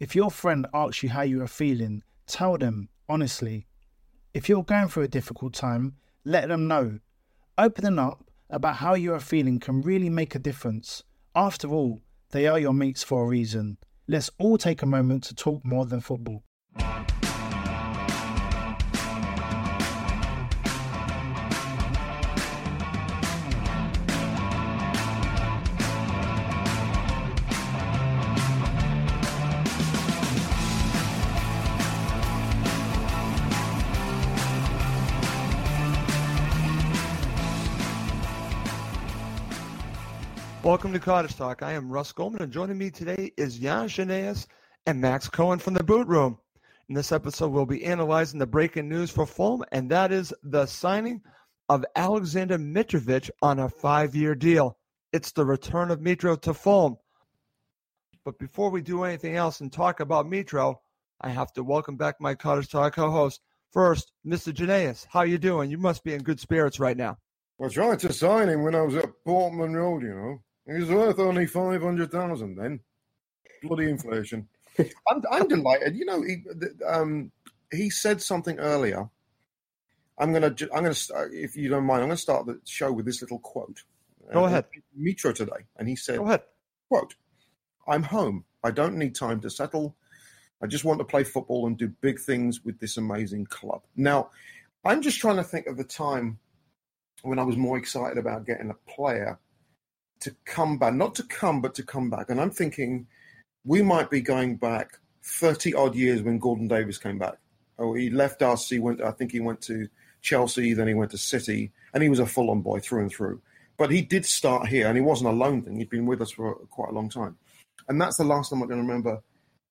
If your friend asks you how you are feeling, tell them honestly. If you're going through a difficult time, let them know. Opening up about how you are feeling can really make a difference. After all, they are your mates for a reason. Let's all take a moment to talk more than football. Welcome to Cottage Talk. I am Russ Goldman, and joining me today is Jan Janaeus and Max Cohen from the Boot Room. In this episode, we'll be analyzing the breaking news for Fulham, and that is the signing of Alexander Mitrovic on a five-year deal. It's the return of Mitro to Fulham. But before we do anything else and talk about Mitro, I have to welcome back my Cottage Talk co-host. First, Mr. Janaeus, how you doing? You must be in good spirits right now. I tried to sign him when I was at Portman Road, you know. He's worth only five hundred thousand. Then, bloody inflation. I'm, I'm delighted. You know, he, um, he said something earlier. I'm gonna, I'm gonna, if you don't mind, I'm gonna start the show with this little quote. Go uh, ahead. Mitro today, and he said, "Go ahead." Quote: "I'm home. I don't need time to settle. I just want to play football and do big things with this amazing club." Now, I'm just trying to think of the time when I was more excited about getting a player to come back, not to come, but to come back. And I'm thinking we might be going back 30 odd years when Gordon Davies came back. Oh, he left us. He went, I think he went to Chelsea, then he went to City, and he was a Fulham boy through and through. But he did start here, and he wasn't a lone thing. He'd been with us for quite a long time. And that's the last time I'm going to remember,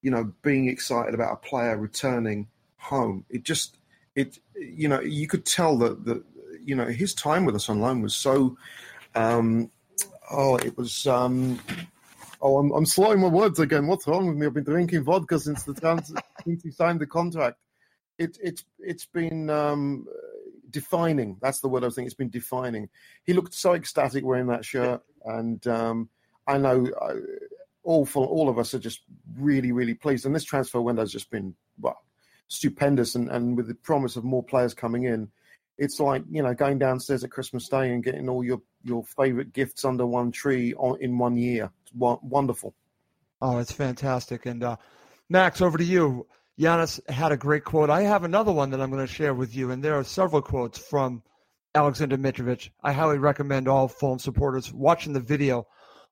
you know, being excited about a player returning home. It just, it, you know, you could tell that, that you know, his time with us on loan was so um, oh, it was. Um, oh, I'm, I'm slowing my words again. What's wrong with me? I've been drinking vodka since the trans- since he signed the contract. It, it's it's been um, defining. That's the word I was thinking. It's been defining. He looked so ecstatic wearing that shirt, and um, I know uh, all for all of us are just really really pleased. And this transfer window has just been well stupendous, and, and with the promise of more players coming in it's like you know going downstairs at Christmas Day and getting all your your favorite gifts under one tree on, in one year. It's wonderful. Oh, it's fantastic. And uh, Max, over to you. Giannis had a great quote. I have another one that I'm going to share with you, and there are several quotes from Alexander Mitrovic. I highly recommend all Fulham supporters watching the video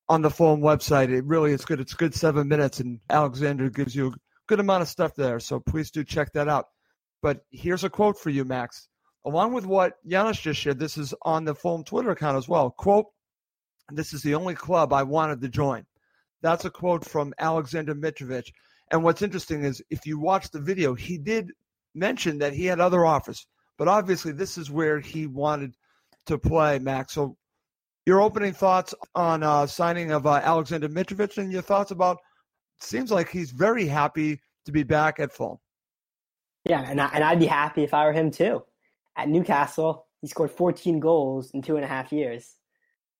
on the Fulham website. It really is good. It's good seven minutes, and Alexander gives you a good amount of stuff there. So please do check that out. But here's a quote for you, Max along with what Giannis just shared, this is on the Fulham Twitter account as well. Quote, this is the only club I wanted to join. That's a quote from Alexander Mitrovic. And what's interesting is if you watch the video, he did mention that he had other offers, but obviously this is where he wanted to play, Max. So your opening thoughts on uh, signing of uh, Alexander Mitrovic and your thoughts about seems like he's very happy to be back at Fulham. Yeah, and, I, and I'd be happy if I were him too at Newcastle, he scored 14 goals in two and a half years.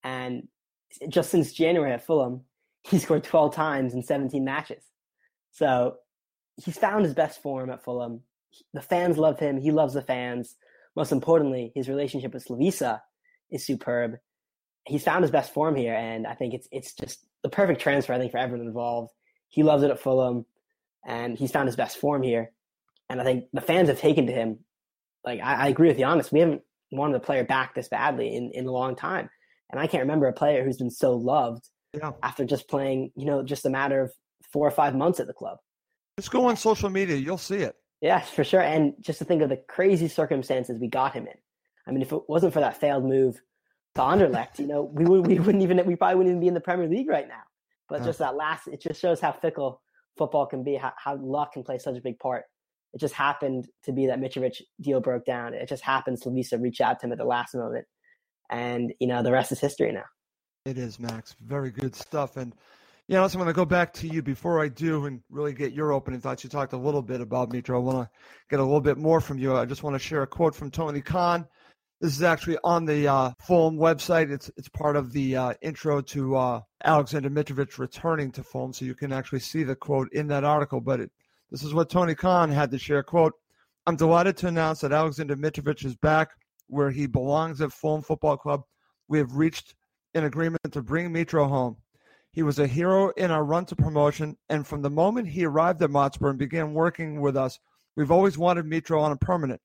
And just since January at Fulham, he scored 12 times in 17 matches. So he's found his best form at Fulham. The fans love him. He loves the fans. Most importantly, his relationship with Slavisa is superb. He's found his best form here, and I think it's it's just the perfect transfer. I think for everyone involved. He loves it at Fulham, and he's found his best form here. And I think the fans have taken to him. Like I, I agree with you, honest. We haven't wanted a player back this badly in, in a long time. And I can't remember a player who's been so loved Yeah. after just playing, you know, just a matter of four or five months at the club. Just go on social media, you'll see it. Yes, for sure. And just to think of the crazy circumstances we got him in. I mean, if it wasn't for that failed move to Anderlecht, you know, we would we wouldn't even we probably wouldn't even be in the Premier League right now. But Yeah. just that last, it just shows how fickle football can be, how, how luck can play such a big part. It just happened to be that Mitrovic deal broke down. It just happens Slavisa reached out to him at the last moment, and you know the rest is history now. It is, Max. Very good stuff. And yeah, also, I'm going to go back to you before I do and really get your opening thoughts. You talked a little bit about Mitro. I want to get a little bit more from you. I just want to share a quote from Tony Khan. This is actually on the uh, Fulham website. It's it's part of the uh, intro to uh, Alexander Mitrovic returning to Fulham, so you can actually see the quote in that article. But it, this is what Tony Khan had to share. Quote: I'm delighted to announce that Alexander Mitrovic is back where he belongs at Fulham Football Club. We have reached an agreement to bring Mitro home. He was a hero in our run to promotion, and from the moment he arrived at Motspur and began working with us, we've always wanted Mitro on a permanent.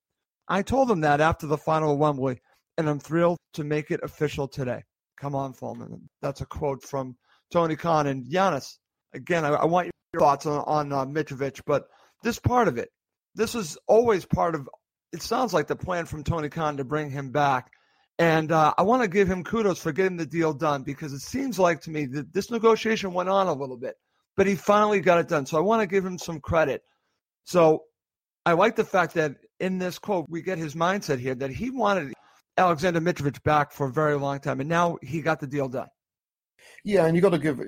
I told him that after the final at Wembley, and I'm thrilled to make it official today. Come on, Fulham. That's a quote from Tony Khan. And Giannis, again, I, I want your thoughts on, on uh, Mitrovic, but this part of it, this was always part of, it sounds like the plan from Tony Khan to bring him back. And uh, I want to give him kudos for getting the deal done because it seems like to me that this negotiation went on a little bit, but he finally got it done. So I want to give him some credit. So I like the fact that in this quote, we get his mindset here that he wanted Alexander Mitrovic back for a very long time, and now he got the deal done. Yeah, and you've got to give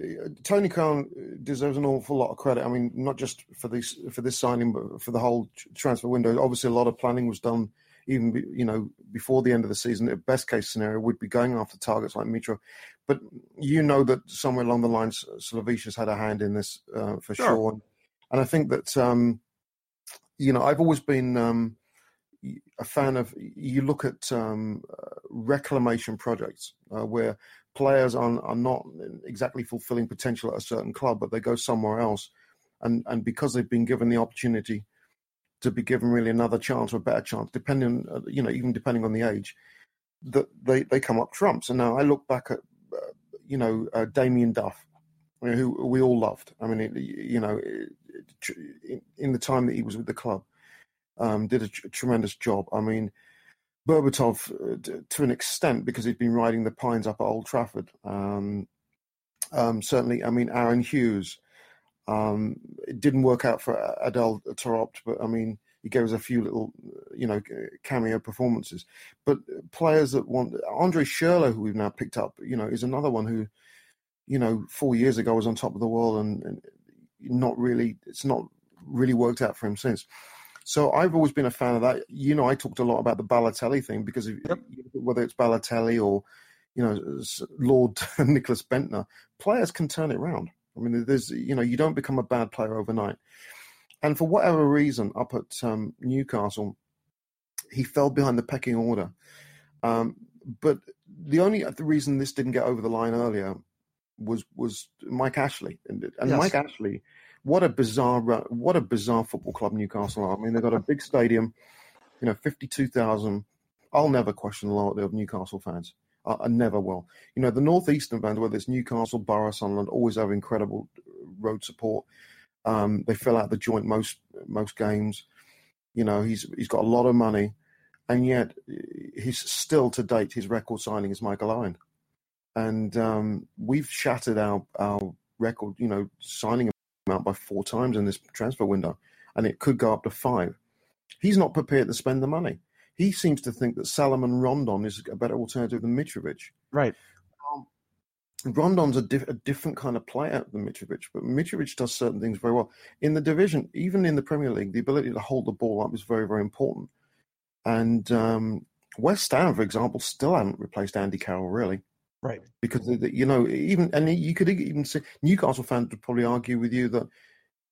Tony Khan deserves an awful lot of credit. I mean, not just for this for this signing, but for the whole transfer window. Obviously, a lot of planning was done, even you know before the end of the season. The best case scenario would be going after targets like Mitro, but you know that somewhere along the lines, Slavisa's had a hand in this uh, for Sure. sure. And I think that um, you know I've always been um, a fan of. You look at um, uh, reclamation projects uh, where players are, are not exactly fulfilling potential at a certain club, but they go somewhere else, and and because they've been given the opportunity to be given really another chance or a better chance, depending uh, you know even depending on the age, that they they come up trumps. And now I look back at uh, you know uh, Damien Duff, who we all loved. I mean, it, you know, it, in, the time that he was with the club, um, did a tr- tremendous job. I mean. Berbatov uh, to an extent because he'd been riding the pines up at Old Trafford. Um, um, certainly, I mean Aaron Hughes. Um, it didn't work out for Adel Taarabt, but I mean he gave us a few little, you know, cameo performances. But players that want Andre Schürrle, who we've now picked up, you know, is another one who, you know, four years ago was on top of the world and, and not really. It's not really worked out for him since. So I've always been a fan of that. You know, I talked a lot about the Balotelli thing because Yep. whether it's Balotelli or, you know, Lord Nicklas Bendtner, players can turn it around. I mean, there's, you know, you don't become a bad player overnight. And for whatever reason, up at um, Newcastle, he fell behind the pecking order. Um, but the only the reason this didn't get over the line earlier was was Mike Ashley, and, and Yes. Mike Ashley what a bizarre what a bizarre football club Newcastle are. I mean, they've got a big stadium, you know, fifty two thousand. I'll never question the loyalty of Newcastle fans. I, I never will. You know, the northeastern fans, whether it's Newcastle, Borough, Sunderland, always have incredible road support. Um, they fill out the joint most most games. You know, he's he's got a lot of money, and yet he's still to date his record signing is Michael Owen, and um, we've shattered our our record. You know, signing out by four times in this transfer window, and it could go up to five. He's not prepared to spend the money. He seems to think that Salomon Rondon is a better alternative than Mitrovic. Right. Rondon's a, diff- a different kind of player than Mitrovic, but Mitrovic does certain things very well. In the division, even in the Premier League, the ability to hold the ball up is very, very important. And um, West Ham, for example, still haven't replaced Andy Carroll, really Right. because you know even and you could even say Newcastle fans would probably argue with you that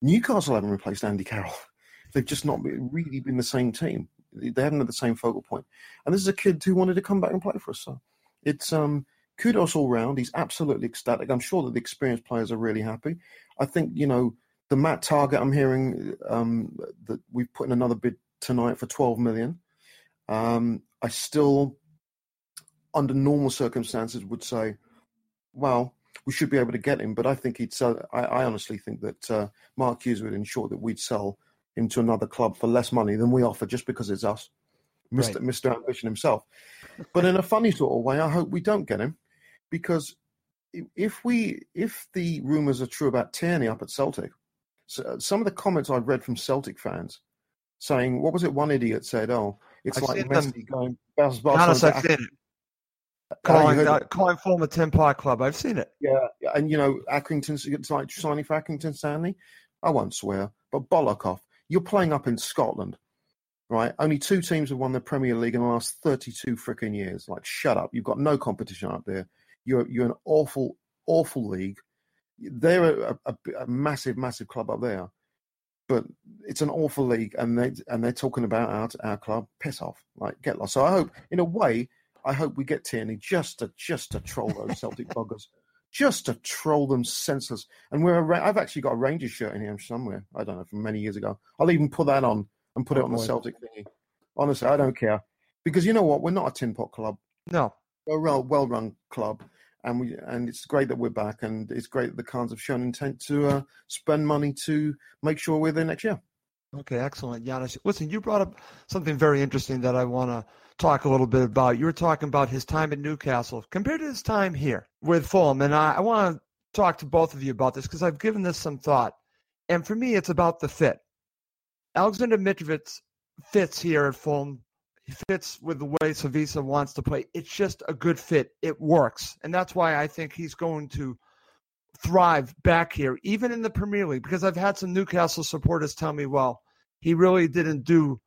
Newcastle haven't replaced Andy Carroll. They've just not really been the same team. They haven't had the same focal point. And this is a kid who wanted to come back and play for us. So it's um, kudos all round. He's absolutely ecstatic. I'm sure that the experienced players are really happy. I think you know the Matt Targett I'm hearing um, that we've put in another bid tonight for 12 million. Um, I still, under normal circumstances, would say, well, we should be able to get him. But I think he'd sell. I, I honestly think that uh, Mark Hughes would ensure that we'd sell him to another club for less money than we offer just because it's us, Mr. Right. Mr. Ambition himself. But in a funny sort of way, I hope we don't get him because if we if the rumours are true about Tierney up at Celtic, so uh, some of the comments I've read from Celtic fans saying, "What was it?" One idiot said, "Oh, it's I've like Messi them. going." Giannis, I've seen it. Calling, uh, calling former Ten Park Club. I've seen it. Yeah, and you know, Accrington, it's like signing for Accrington Stanley. I won't swear, but bollock off. You're playing up in Scotland, right? Only two teams have won the Premier League in the last 32 freaking years. Like, shut up. You've got no competition up there. You're you're an awful, awful league. They're a, a, a massive, massive club up there, but it's an awful league, and they and they're talking about our our club. Piss off, like get lost. So I hope, in a way, I hope we get Tierney just to just to troll those Celtic buggers, just to troll them senseless. And we're a, I've actually got a Rangers shirt in here somewhere. I don't know from many years ago. I'll even put that on and put oh, it on boy. the Celtic thingy. Honestly, I don't care because you know what? We're not a tin pot club. No, we're a well-run club, and we and it's great that we're back, and it's great that the Khans have shown intent to uh, spend money to make sure we're there next year. Okay, excellent, Giannis. Listen, you brought up something very interesting that I want to talk a little bit about. You were talking about his time at Newcastle compared to his time here with Fulham, and I, I want to talk to both of you about this because I've given this some thought. And for me, it's about the fit. Alexander Mitrovic fits here at Fulham he fits with the way Slavisa wants to play. It's just a good fit. It works. And that's why I think he's going to thrive back here, even in the Premier League, because I've had some Newcastle supporters tell me, well, he really didn't do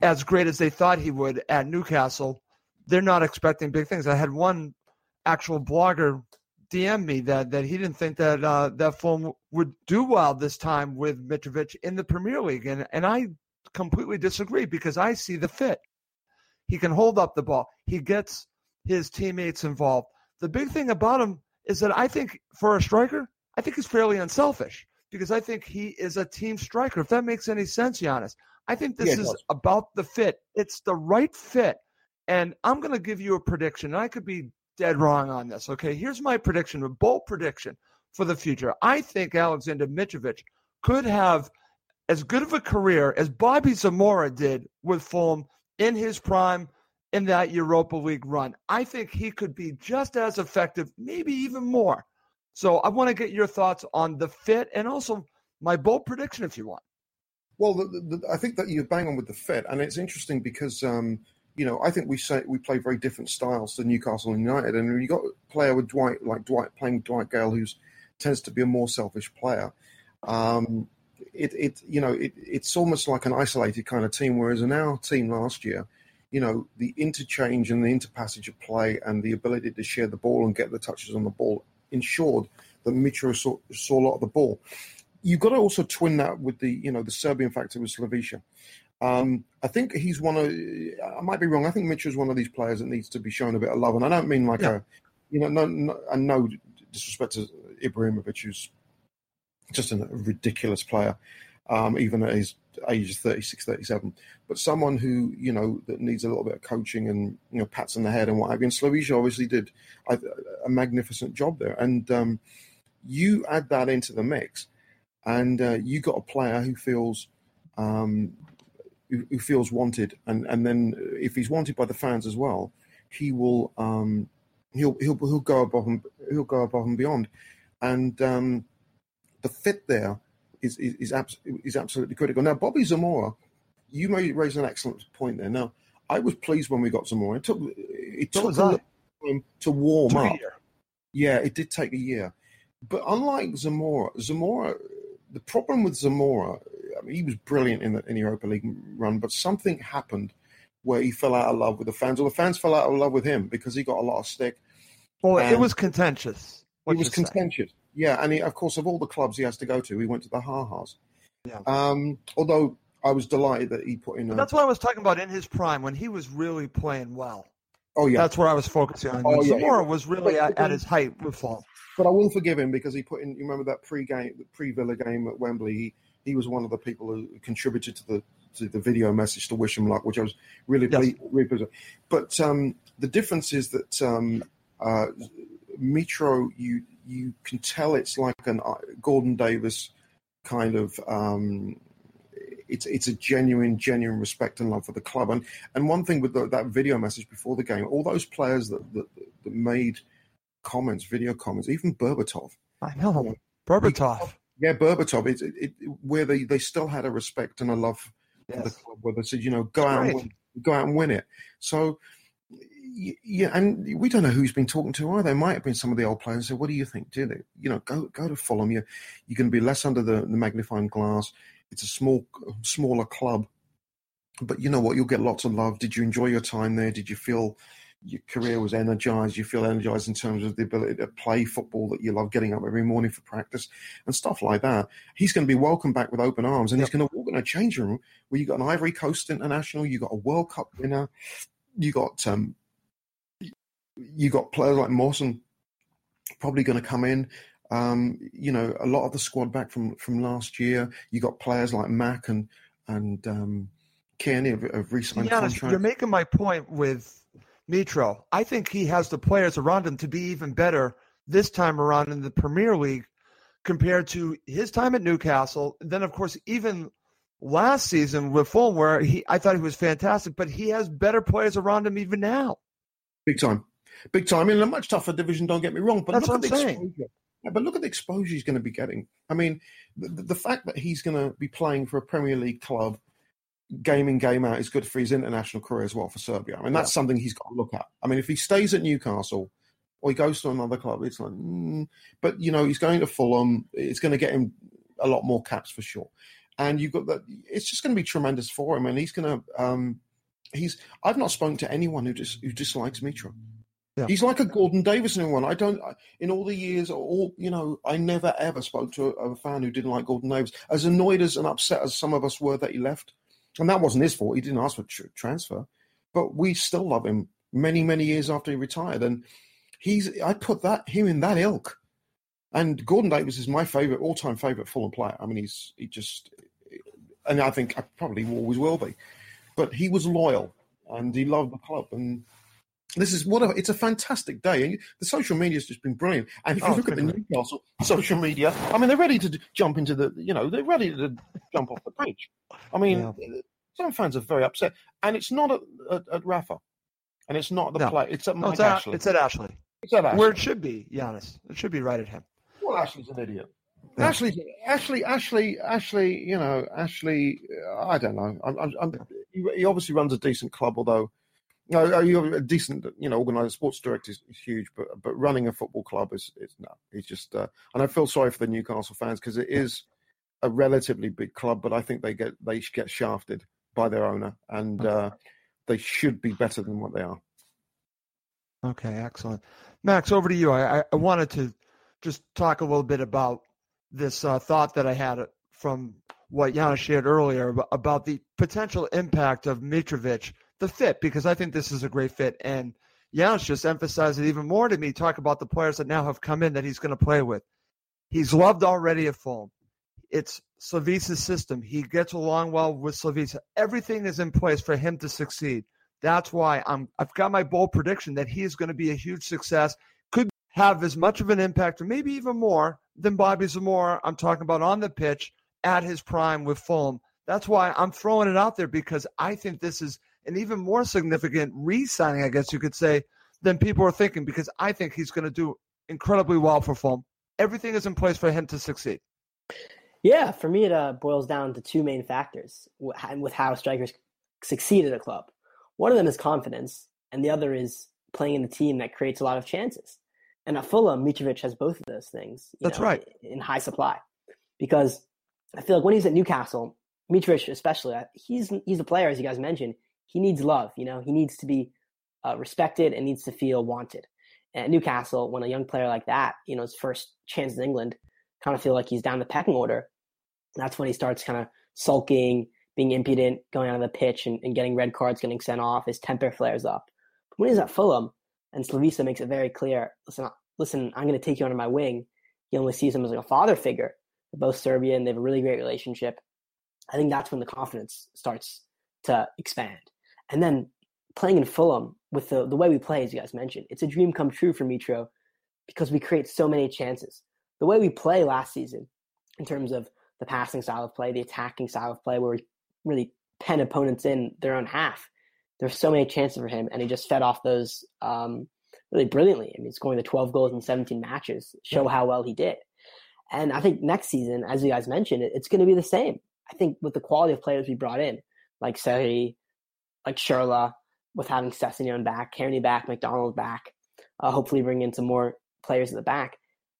as great as they thought he would at Newcastle. They're not expecting big things. I had one actual blogger DM me that that he didn't think that uh, that Fulham would do well this time with Mitrovic in the Premier League, and and I completely disagree because I see the fit. He can hold up the ball. He gets his teammates involved. The big thing about him is that I think for a striker, I think he's fairly unselfish because I think he is a team striker. If that makes any sense, Giannis, I think this yeah, is does. about the fit. It's the right fit. And I'm going to give you a prediction. And I could be dead wrong on this. Okay, here's my prediction, a bold prediction for the future. I think Alexander Mitrovic could have as good of a career as Bobby Zamora did with Fulham in his prime in that Europa League run. I think he could be just as effective, maybe even more. So I want to get your thoughts on the fit and also my bold prediction if you want. Well, the, the, I think that you bang on with the fit, and it's interesting because um, you know I think we say we play very different styles to Newcastle United, and you got a player with Dwight like Dwight playing Dwight Gayle, who tends to be a more selfish player. Um, it, it you know it, it's almost like an isolated kind of team. Whereas in our team last year, you know the interchange and the interpassage of play and the ability to share the ball and get the touches on the ball ensured that Mitro saw, saw a lot of the ball. You've got to also twin that with the you know the Serbian factor with Slavisa. Um, I think he's one of. I might be wrong. I think Mitchell is one of these players that needs to be shown a bit of love, and I don't mean like yeah. a, you know, no, no, and no disrespect to Ibrahimovic, who's just a ridiculous player, um, even at his age 36, 37. But someone who, you know, that needs a little bit of coaching and, you know, pats on the head and what have you. And Slavisa obviously did a, a magnificent job there. And um, you add that into the mix, and uh, you got a player who feels. Um, who, who, feels wanted, and, and then if he's wanted by the fans as well, he will um, he'll he'll he'll go above and he'll go above and beyond, and um, the fit there is is is, abs- is absolutely critical. Now, Bobby Zamora, you may raise an excellent point there. Now, I was pleased when we got Zamora. It took it took a time to warm up. Yeah, it did take a year, but unlike Zamora, Zamora, the problem with Zamora, I mean, he was brilliant in the in the Europa League run, but something happened where he fell out of love with the fans, or the fans fell out of love with him because he got a lot of stick. Well, it was contentious. It was contentious. Yeah, and he, of course, of all the clubs he has to go to, he went to the Ha-Has. Yeah. Um, although I was delighted that he put in. A, that's what I was talking about in his prime when he was really playing well. Oh yeah, That's where I was focusing on. Oh, yeah. Zamora was really at, at his height with Fulham. but I will forgive him because he put in. You remember that pre-game, the pre-Villa game at Wembley? He, he was one of the people who contributed to the to the video message to wish him luck, which I was really Yes. pleased. Really pleased with. But um, the difference is that um, uh, Mitro, you you can tell it's like an uh, Gordon Davies kind of. Um, it's it's a genuine genuine respect and love for the club and and one thing with the, that video message before the game all those players that that, that made comments video comments even Berbatov I know. Berbatov. yeah, Berbatov, it, it, it, where they, they still had a respect and a love for the club, where they said, you know, go out, and win, go out and win it. So, yeah, and we don't know who he's been talking to either. There might have been some of the old players. So, what do you think? Do they, you know, go go to Fulham. You're you're going to be less under the, the magnifying glass. It's a small smaller club, but you know what? You'll get lots of love. Did you enjoy your time there? Did you feel your career was energized? You feel energized in terms of the ability to play football that you love, getting up every morning for practice and stuff like that. He's going to be welcomed back with open arms, and he's going to walk in a changing room where you got an Ivory Coast international, you got a World Cup winner, you got um, you got players like Mawson probably going to come in. Um, you know, a lot of the squad back from from last year. You got players like Mack and and um, Cairney have, have To re-signed be honest, you're making my point with Mitro. I think he has the players around him to be even better this time around in the Premier League compared to his time at Newcastle. Then, of course, even last season with Fulham, where he, I thought he was fantastic, but he has better players around him even now. Big time. Big time. In a much tougher division, don't get me wrong. But That's look at the saying. exposure. Yeah, but look at the exposure he's going to be getting. I mean, the, the fact that he's going to be playing for a Premier League club, game in, game out, is good for his international career as well for Serbia. I mean, that's something he's got to look at. I mean, if he stays at Newcastle or he goes to another club, it's like, mm, but, you know, he's going to Fulham. It's going to get him a lot more caps for sure. And you've got that, it's just going to be tremendous for him. And he's going to, um, he's, I've not spoken to anyone who just, who dislikes Mitro. Yeah. He's like a Gordon Davies in one. I don't, in all the years, all you know, I never ever spoke to a, a fan who didn't like Gordon Davies. As annoyed as and upset as some of us were that he left, and that wasn't his fault. He didn't ask for tr- transfer, but we still love him many, many years after he retired. And he's, I put that him in that ilk. And Gordon Davies is my favorite, all-time favorite Fulham player. I mean, he's he just, and I think I probably always will be. But he was loyal and he loved the club and this is what a, it's a fantastic day. And the social media has just been brilliant. And if you Oh, look at the Newcastle social media, I mean, they're ready to d- jump into the, you know, they're ready to jump off the page. I mean, Yeah. Eh, some fans are very upset, and it's not at, at, at Rafa, and it's not at the No. play. It's at No, Mike it's, at, Ashley. it's at Ashley, It's at Ashley. where it should be, Giannis. It should be right at him. Well, Ashley's an idiot. Yeah. Ashley, Ashley, Ashley, Ashley. You know, Ashley. I don't know. I'm, I'm, I'm, he, he obviously runs a decent club, although. No, you're a decent, you know, organised sports director is, is huge, but but running a football club is is no. He's just, uh, and I feel sorry for the Newcastle fans because it is a relatively big club, but I think they get they get shafted by their owner, and uh, they should be better than what they are. Okay, excellent. Max, over to you. I, I- I wanted to just talk a little bit about this uh, thought that I had from what Yana shared earlier about the potential impact of Mitrovic, the fit, because I think this is a great fit. And Giannis just emphasized it even more to me, talk about the players that now have come in that he's going to play with. He's loved already at Fulham. It's Slavisa's system. He gets along well with Slavisa. Everything is in place for him to succeed. That's why I'm I've got my bold prediction that he is going to be a huge success. Could have as much of an impact, or maybe even more, than Bobby Zamora. I'm talking about on the pitch at his prime with Fulham. That's why I'm throwing it out there because I think this is an even more significant re-signing, I guess you could say, than people are thinking. Because I think he's going to do incredibly well for Fulham. Everything is in place for him to succeed. Yeah, for me, it uh, boils down to two main factors with how strikers succeed at a club. One of them is confidence, and the other is playing in a team that creates a lot of chances. And at Fulham, Mitrovic has both of those things. you That's know, right. In high supply, because I feel like when he's at Newcastle, Mitrovic especially, uh, he's he's a player as you guys mentioned. He needs love. You know, he needs to be uh, respected and needs to feel wanted. At Newcastle, when a young player like that, you know, his first chance in England, kind of feel like he's down the pecking order. That's when he starts kind of sulking, being impudent, going out of the pitch and, and getting red cards, getting sent off. His temper flares up. But when he's at Fulham, and Slavisa makes it very clear, listen, listen, I'm going to take you under my wing. He only sees him as like a father figure. They're both Serbian. They have a really great relationship. I think that's when the confidence starts to expand. And then playing in Fulham with the, the way we play, as you guys mentioned, it's a dream come true for Mitro because we create so many chances. The way we play last season, in terms of the passing style of play, the attacking style of play, where we really pen opponents in their own half, there's so many chances for him, and he just fed off those um, really brilliantly. I mean, scoring the 12 goals in 17 matches show how well he did. And I think next season, as you guys mentioned, it's going to be the same. I think with the quality of players we brought in, like Seri, like Schürrle, with having Sessegnon back, Cairney back, McDonald back, uh, hopefully bring in some more players at the back.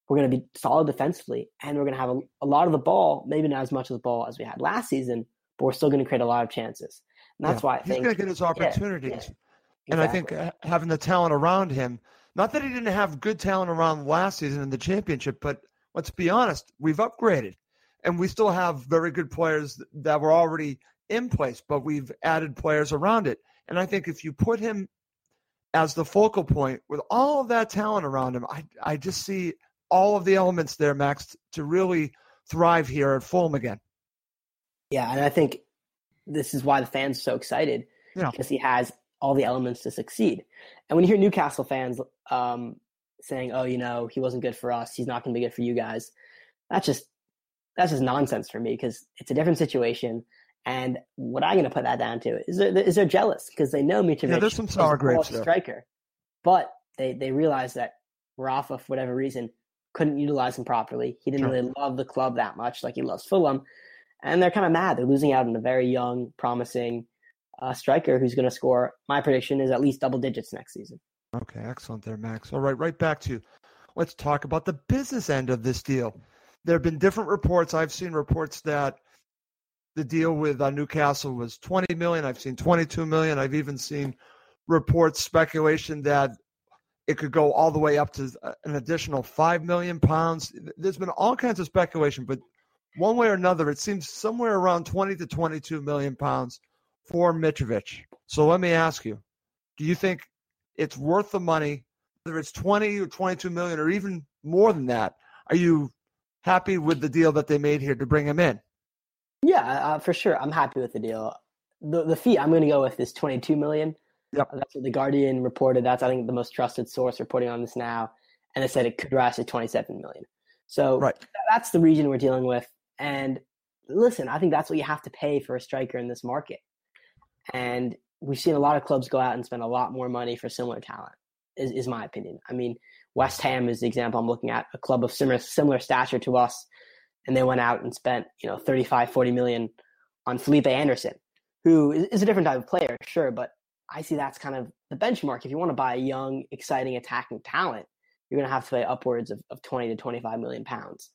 We're going to be solid defensively, and we're going to have a, a, lot of the ball, maybe not as much of the ball as we had last season, but we're still going to create a lot of chances. And that's yeah. why I think he's going to get his opportunities. Yeah, yeah. And exactly. I think having the talent around him, not that he didn't have good talent around last season in the championship, but let's be honest, we've upgraded and we still have very good players that were already in place, but we've added players around it. And I think if you put him as the focal point with all of that talent around him, I, I just see all of the elements there, Max, to really thrive here at Fulham again. Yeah, and I think this is why the fans are so excited yeah. because he has all the elements to succeed. And when you hear Newcastle fans um, saying, "Oh, you know, he wasn't good for us. He's not going to be good for you guys," that's just that's just nonsense for me because it's a different situation. And what I'm going to put that down to is they're, is they're jealous because they know Mitrovic yeah, there's some sour grapes striker, but they they realize that Rafa, for whatever reason, couldn't utilize him properly. He didn't really love the club that much, like he loves Fulham, and they're kind of mad. They're losing out on a very young, promising uh, striker who's going to score. My prediction is at least double digits next season. Okay, excellent there, Max. All right, right back to you. Let's talk about the business end of this deal. There have been different reports. I've seen reports that the deal with uh, Newcastle was 20 million. I've seen 22 million. I've even seen reports, speculation that it could go all the way up to uh, an additional 5 million pounds. There's been all kinds of speculation, but one way or another, it seems somewhere around 20 to 22 million pounds for Mitrovic. So let me ask you, do you think it's worth the money, whether it's 20 or 22 million or even more than that? Are you happy with the deal that they made here to bring him in? Yeah, uh, for sure. I'm happy with the deal. The the fee I'm going to go with is 22 million. Yep. That's what the Guardian reported. That's I think the most trusted source reporting on this now, and they said it could rise to 27 million. So right. that's the region we're dealing with. And listen, I think that's what you have to pay for a striker in this market. And we've seen a lot of clubs go out and spend a lot more money for similar talent. Is is my opinion. I mean, West Ham is the example I'm looking at, a club of similar similar stature to us, and they went out and spent you know 35, 40 million on Felipe Anderson, who is a different type of player, sure, but I see that's kind of the benchmark. If you want to buy a young, exciting attacking talent, you're going to have to pay upwards of, of 20 to 25 million pounds.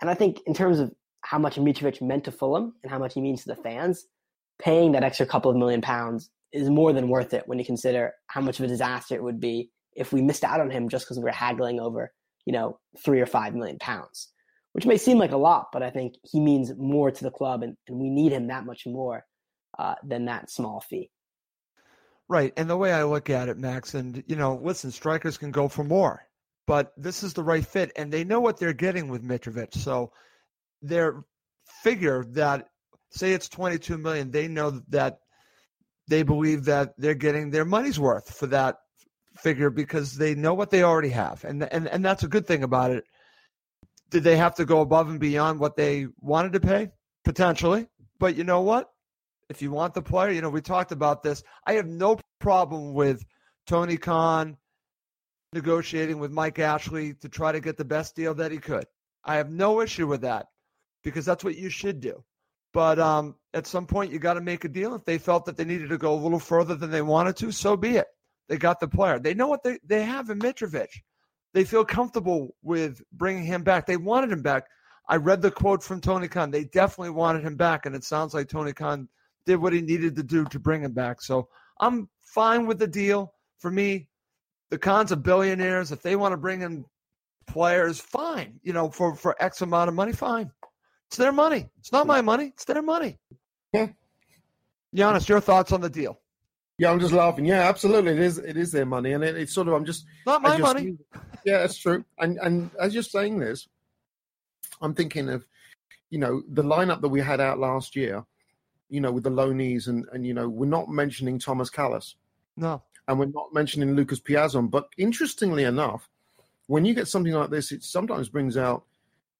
And I think in terms of how much Mitrovic meant to Fulham and how much he means to the fans, paying that extra couple of million pounds is more than worth it when you consider how much of a disaster it would be if we missed out on him just because we were haggling over, you know, three or five million pounds, which may seem like a lot, but I think he means more to the club and, and we need him that much more uh, than that small fee. Right. And the way I look at it, Max, and, you know, listen, strikers can go for more, but this is the right fit. And they know what they're getting with Mitrovic. So their figure that, say it's 22 million, they know that they believe that they're getting their money's worth for that figure because they know what they already have, and and and that's a good thing about it. Did they have to go above and beyond what they wanted to pay? Potentially, but you know what? If you want the player, you know we talked about this. I have no problem with Tony Khan negotiating with Mike Ashley to try to get the best deal that he could. I have no issue with that because that's what you should do. But um, at some point, you got to make a deal. If they felt that they needed to go a little further than they wanted to, so be it. They got the player. They know what they, they have in Mitrovic. They feel comfortable with bringing him back. They wanted him back. I read the quote from Tony Khan. They definitely wanted him back, and it sounds like Tony Khan did what he needed to do to bring him back. So I'm fine with the deal. For me, the Khans are billionaires. If they want to bring in players, fine. You know, for for X amount of money, fine. It's their money. It's not my money. It's their money. Yeah. Giannis, your thoughts on the deal? Yeah, I'm just laughing. Yeah, absolutely. It is. It is their money, and it, it's sort of. I'm just Not my money. yeah, that's true. And and as you're saying this, I'm thinking of, you know, the lineup that we had out last year, you know, with the loanees, and and you know, we're not mentioning Tomas Kalas, No. and we're not mentioning Lucas Piazon. But interestingly enough, when you get something like this, it sometimes brings out.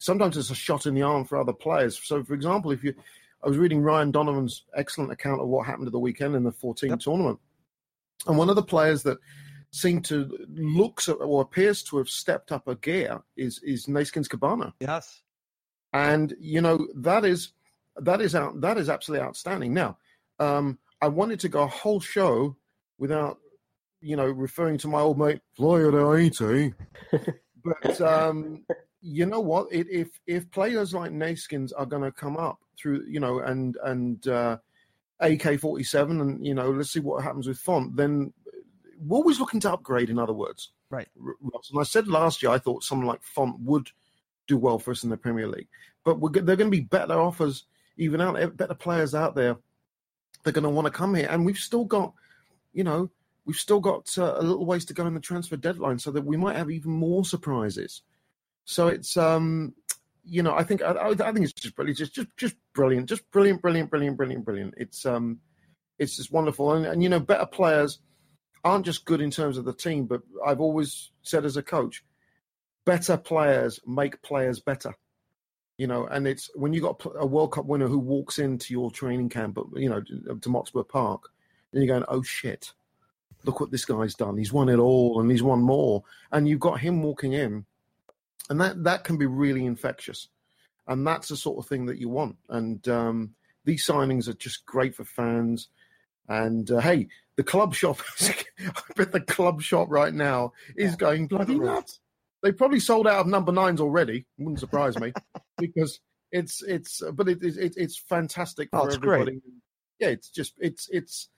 Sometimes it's a shot in the arm for other players. So, for example, if you, I was reading Ryan Donovan's excellent account of what happened at the weekend in the 14 Yep. tournament, and one of the players that seemed to looks or appears to have stepped up a gear is is Neeskens Kebano, Yes. and you know that is that is out that is absolutely outstanding. Now, um, I wanted to go a whole show without you know referring to my old mate Floyd Ayité, but um, you know what? It, if if players like Neeskens are going to come up through you know and and uh, AK forty seven and you know let's see what happens with Fonte, then we're always looking to upgrade. In other words, Right. And I said last year I thought someone like Fonte would do well for us in the Premier League, but we're, they're going to be better offers, even out there, better players out there. They're going to want to come here, and we've still got, you know, we've still got uh, a little ways to go in the transfer deadline, so that we might have even more surprises. So it's, um, you know, I think I, I think it's just brilliant, just just just brilliant, just brilliant, brilliant, brilliant, brilliant, brilliant. It's um, it's just wonderful, and and you know, better players aren't just good in terms of the team, but I've always said as a coach, better players make players better. You know, and it's when you got a World Cup winner who walks into your training camp, but you know, to Motspur Park, and you're going, "Oh shit, look what this guy's done. He's won it all, and he's won more." And you've got him walking in, and that that can be really infectious, and that's the sort of thing that you want. And um, these signings are just great for fans. And uh, hey, the club shop, I bet the club shop right now is going bloody nuts. They probably sold out of number nines already. Wouldn't surprise me because it's it's but it, it, it's fantastic for Oh, it's great. everybody. Yeah, it's just it's it's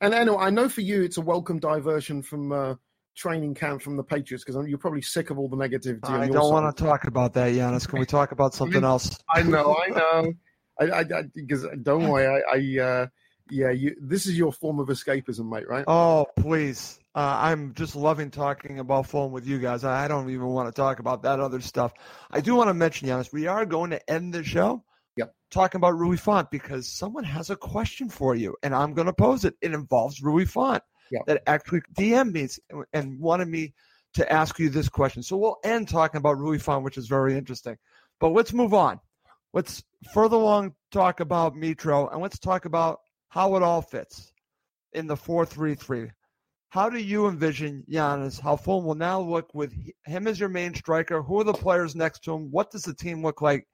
and anyway, I know for you it's a welcome diversion from uh, training camp from the Patriots because you're probably sick of all the negativity. I don't want to talk about that, Giannis. Can we talk about something else? I know, I know. I, I, I because don't worry, I, I uh, yeah, you. This is your form of escapism, mate, right? Oh, please. Uh, I'm just loving talking about phone with you guys. I I don't even want to talk about that other stuff. I do want to mention, Giannis, we are going to end the show Yep. talking about Rui Fonte because someone has a question for you, and I'm going to pose it. It involves Rui Fonte Yep. that actually DM'd me and wanted me to ask you this question. So we'll end talking about Rui Fonte, which is very interesting. But let's move on. Let's further along talk about Mitro, and let's talk about how it all fits in the 4-3-3. How do you envision Giannis? How Fulham will now look with him as your main striker? Who are the players next to him? What does the team look like?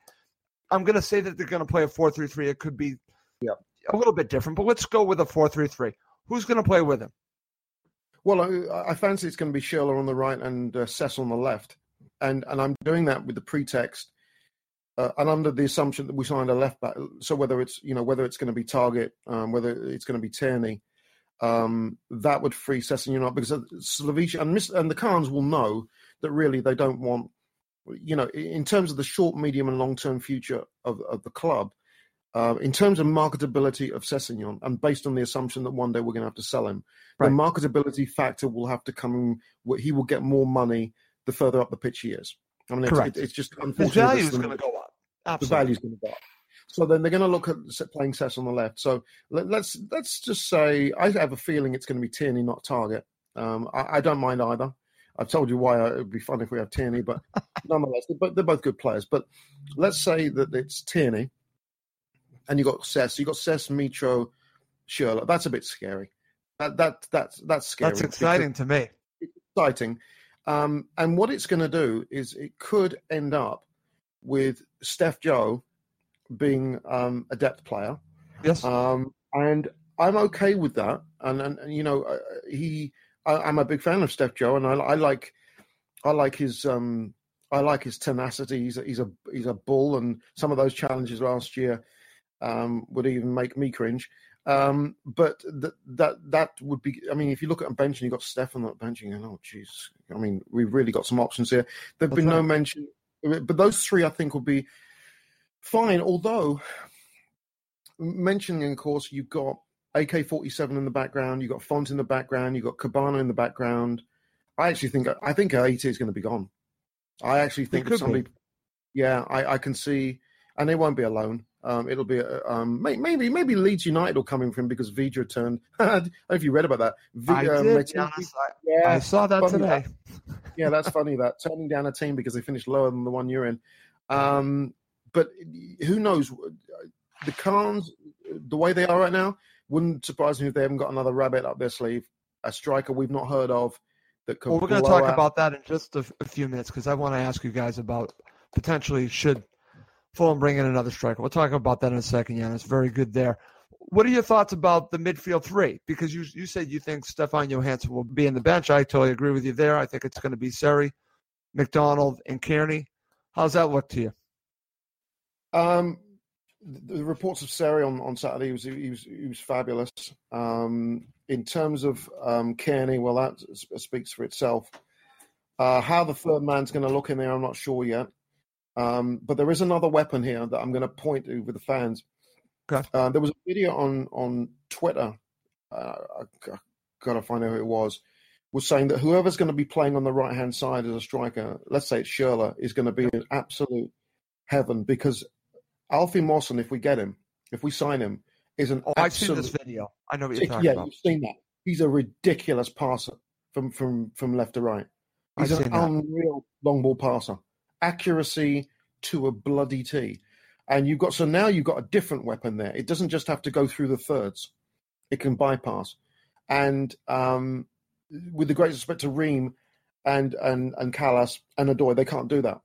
I'm going to say that they're going to play a 4-3-3. It could be Yep. a little bit different, but let's go with a 4-3-3. Who's going to play with him? Well, I, I fancy it's going to be Schürrle on the right and uh, on the left, and and I'm doing that with the pretext uh, and under the assumption that we signed a left back. So whether it's you know whether it's going to be Targett, um, whether it's going to be Tierney, um, that would free Sessegnon up because Slavisa and Miss, and the Khans will know that really they don't want you know in terms of the short, medium, and long term future of of the club. Uh, in terms of marketability of Sessegnon, and based on the assumption that one day we're going to have to sell him, Right. the marketability factor will have to come. He will get more money the further up the pitch he is. I mean, it's, Correct. it, it's just unfortunate. value is going to go up. Absolutely. the Absolutely. value's going to go up. So then they're going to look at playing Sess on the left. So let, let's let's just say I have a feeling it's going to be Tierney, not Targett. Um, I, I don't mind either. I've told you why it would be fun if we have Tierney, but nonetheless, they're, both- they're both good players. But let's say that it's Tierney, and you got Sess. You got Sess, Mitro, Schürrle. That's a bit scary. That that that's that's scary. That's exciting to me. exciting. Um, and what it's going to do is it could end up with Steph Joe being um, a depth player. Yes. Um, and I'm okay with that. And, and, and you know, uh, he, I, I'm a big fan of Steph Joe, and I, I like, I like his, um, I like his tenacity. He's a, he's a, he's a bull, and some of those challenges last year um, would even make me cringe. Um, but th- that that would be. I mean, if you look at a bench and you got Steph on that bench, you go, "Oh, jeez." I mean, we've really got some options here. There've been no mention, but those three, I think, will be fine. Although mentioning, of course, you've got AK 47 in the background, you've got Fonte in the background, you've got Kebano in the background. I actually think I think AT is going to be gone. I actually think somebody, yeah, I, I can see, and they won't be alone. Um, it'll be um, maybe maybe Leeds United will come in for him because Vydra turned. I don't know if you read about that. Vi- I did, turned- I, yeah, I saw that today. yeah, that's funny. That turning down a team because they finished lower than the one you're in. Um, but who knows? The Khans, the way they are right now, wouldn't surprise me if they haven't got another rabbit up their sleeve, a striker we've not heard of. That could Well, we're going to talk out- about that in just a, a few minutes because I want to ask you guys about potentially should Fulham bring in another striker. We'll talk about that in a second, Giannis. Very good there. What are your thoughts about the midfield three? Because you you said you think Stefan Johansen will be in the bench. I totally agree with you there. I think it's going to be Seri, McDonald, and Cairney. How's that look to you? Um, the reports of Seri on, on Saturday he was he was he was fabulous. Um, in terms of um, Cairney, well, that speaks for itself. Uh, how the third man's going to look in there, I'm not sure yet. Um, but there is another weapon here that I'm going to point to with the fans. Okay. Uh, there was a video on on Twitter. Uh, I, gotta find out who it was. Was saying that whoever's going to be playing on the right hand side as a striker, let's say it's Schürrle, is going to be an absolute heaven because Alfie Mawson, if we get him, if we sign him, is an Oh, I've seen this video. I know what you're talking yeah, about. you've seen that. He's a ridiculous passer from from from left to right. He's I've an unreal long ball passer. Accuracy to a bloody T. And you've got so now you've got a different weapon there. It doesn't just have to go through the thirds; it can bypass. And um, with the greatest respect to Ream and and and Kalas and Odoi, they can't do that.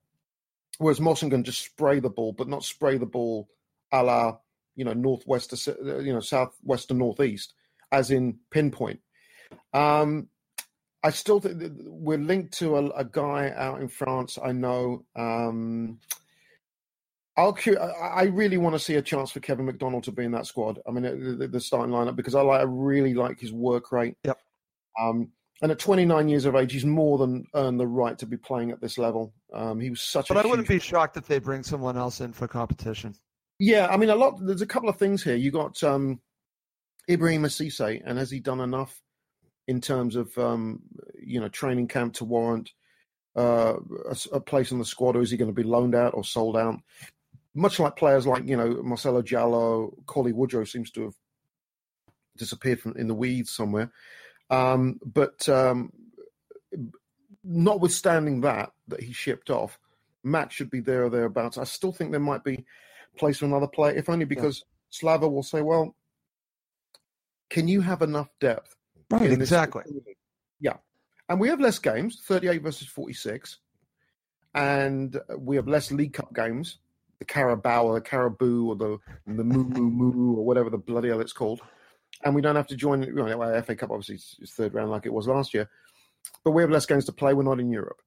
Whereas Mawson can just spray the ball, but not spray the ball a la you know northwest to you know southwest to northeast, as in pinpoint. Um, I still think we're linked to a, a guy out in France. I know. Um, I'll. I I really want to see a chance for Kevin McDonald to be in that squad. I mean, the, the- starting lineup because I like. I really like his work rate. Yep. Um, and at 29 years of age, he's more than earned the right to be playing at this level. Um, he was such But a I wouldn't be shocked if they bring someone else in for competition. yeah, I mean, a lot. There's a couple of things here. You got um, Ibrahima Cissé, and has he done enough in terms of um, you know training camp to warrant uh, a, a place in the squad, or is he going to be loaned out or sold out? Much like players like you know Marcelo Djaló, Cauley Woodrow seems to have disappeared from in the weeds somewhere. Um, but um, notwithstanding that, that he shipped off, Matt should be there or thereabouts. I still think there might be place for another player, if only because Slava will say, well, can you have enough depth? Right, in exactly. Yeah. And we have less games, 38 versus 46. And we have less League Cup games, the Carabao or the Caribou or the, the Moo Moo Moo or whatever the bloody hell it's called. And we don't have to join, you know, FA Cup obviously is- is third round like it was last year. But we have less games to play. We're not in Europe.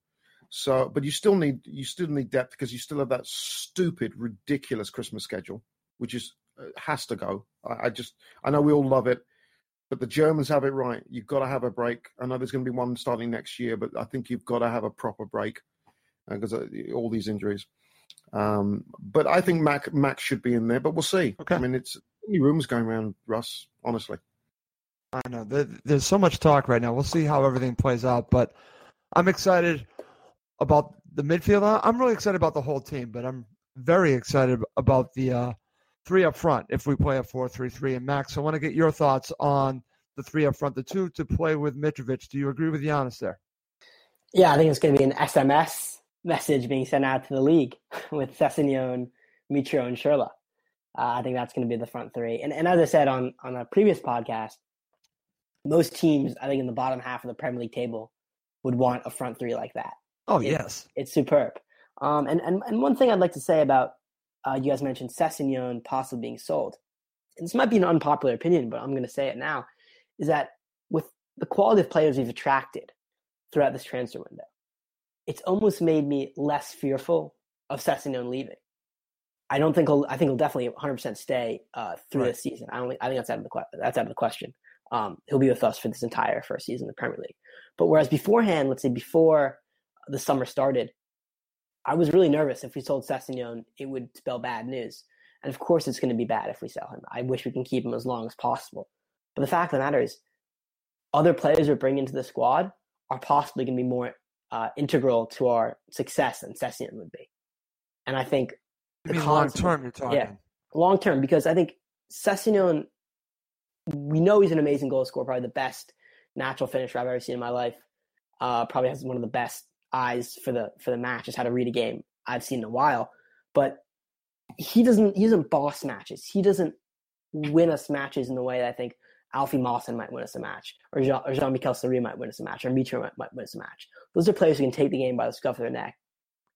So, but you still need you still need depth because you still have that stupid, ridiculous Christmas schedule, which is uh, has to go. I, I just I know we all love it, but the Germans have it right. You've got to have a break. I know there's going to be one starting next year, but I think you've got to have a proper break because uh, all these injuries. Um, but I think Mac Mac should be in there, but we'll see. Okay. I mean, it's any rumors going around, Russ. Honestly, I know there, there's so much talk right now. We'll see how everything plays out, but I'm excited about the midfield. I'm really excited about the whole team, but I'm very excited about the uh, three up front if we play a four-three-three. And Max, I want to get your thoughts on the three up front, the two to play with Mitrovic. Do you agree with Giannis there? Yeah, I think it's going to be an SMS message being sent out to the league with Sessegnon, Mitro, and Schürrle. Uh, I think that's going to be the front three. And, and as I said on, on a previous podcast, most teams, I think, in the bottom half of the Premier League table would want a front three like that. Oh Yeah. yes, It's superb. Um, and, and, and one thing I'd like to say about uh, you guys mentioned Sessegnon possibly being sold. And this might be an unpopular opinion, but I'm going to say it now. Is that with the quality of players we've attracted throughout this transfer window, it's almost made me less fearful of Sessegnon leaving. I don't think he'll. I think he'll definitely 100 percent stay uh, through Right. this season. I don't. think- I think that's out of the that's out of the question. Um, he'll be with us for this entire first season in the Premier League. But whereas beforehand, let's say before the summer started, I was really nervous if we sold Sessegnon, it would spell bad news. And of course, it's going to be bad if we sell him. I wish we can keep him as long as possible. But the fact of the matter is, other players we're bringing into the squad are possibly going to be more uh, integral to our success than Sessegnon would be. And I think mean, long term, you're talking. Yeah, long term, because I think Sessegnon, we know he's an amazing goal scorer, probably the best natural finisher I've ever seen in my life. Uh, probably has one of the best eyes for the for the match, just how to read a game I've seen in a while. But he doesn't he doesn't boss matches. He doesn't win us matches in the way that I think Alfie Mawson might win us a match, or Jean, or Jean-Michel Seri might win us a match, or Mitro might, might win us a match. Those are players who can take the game by the scruff of their neck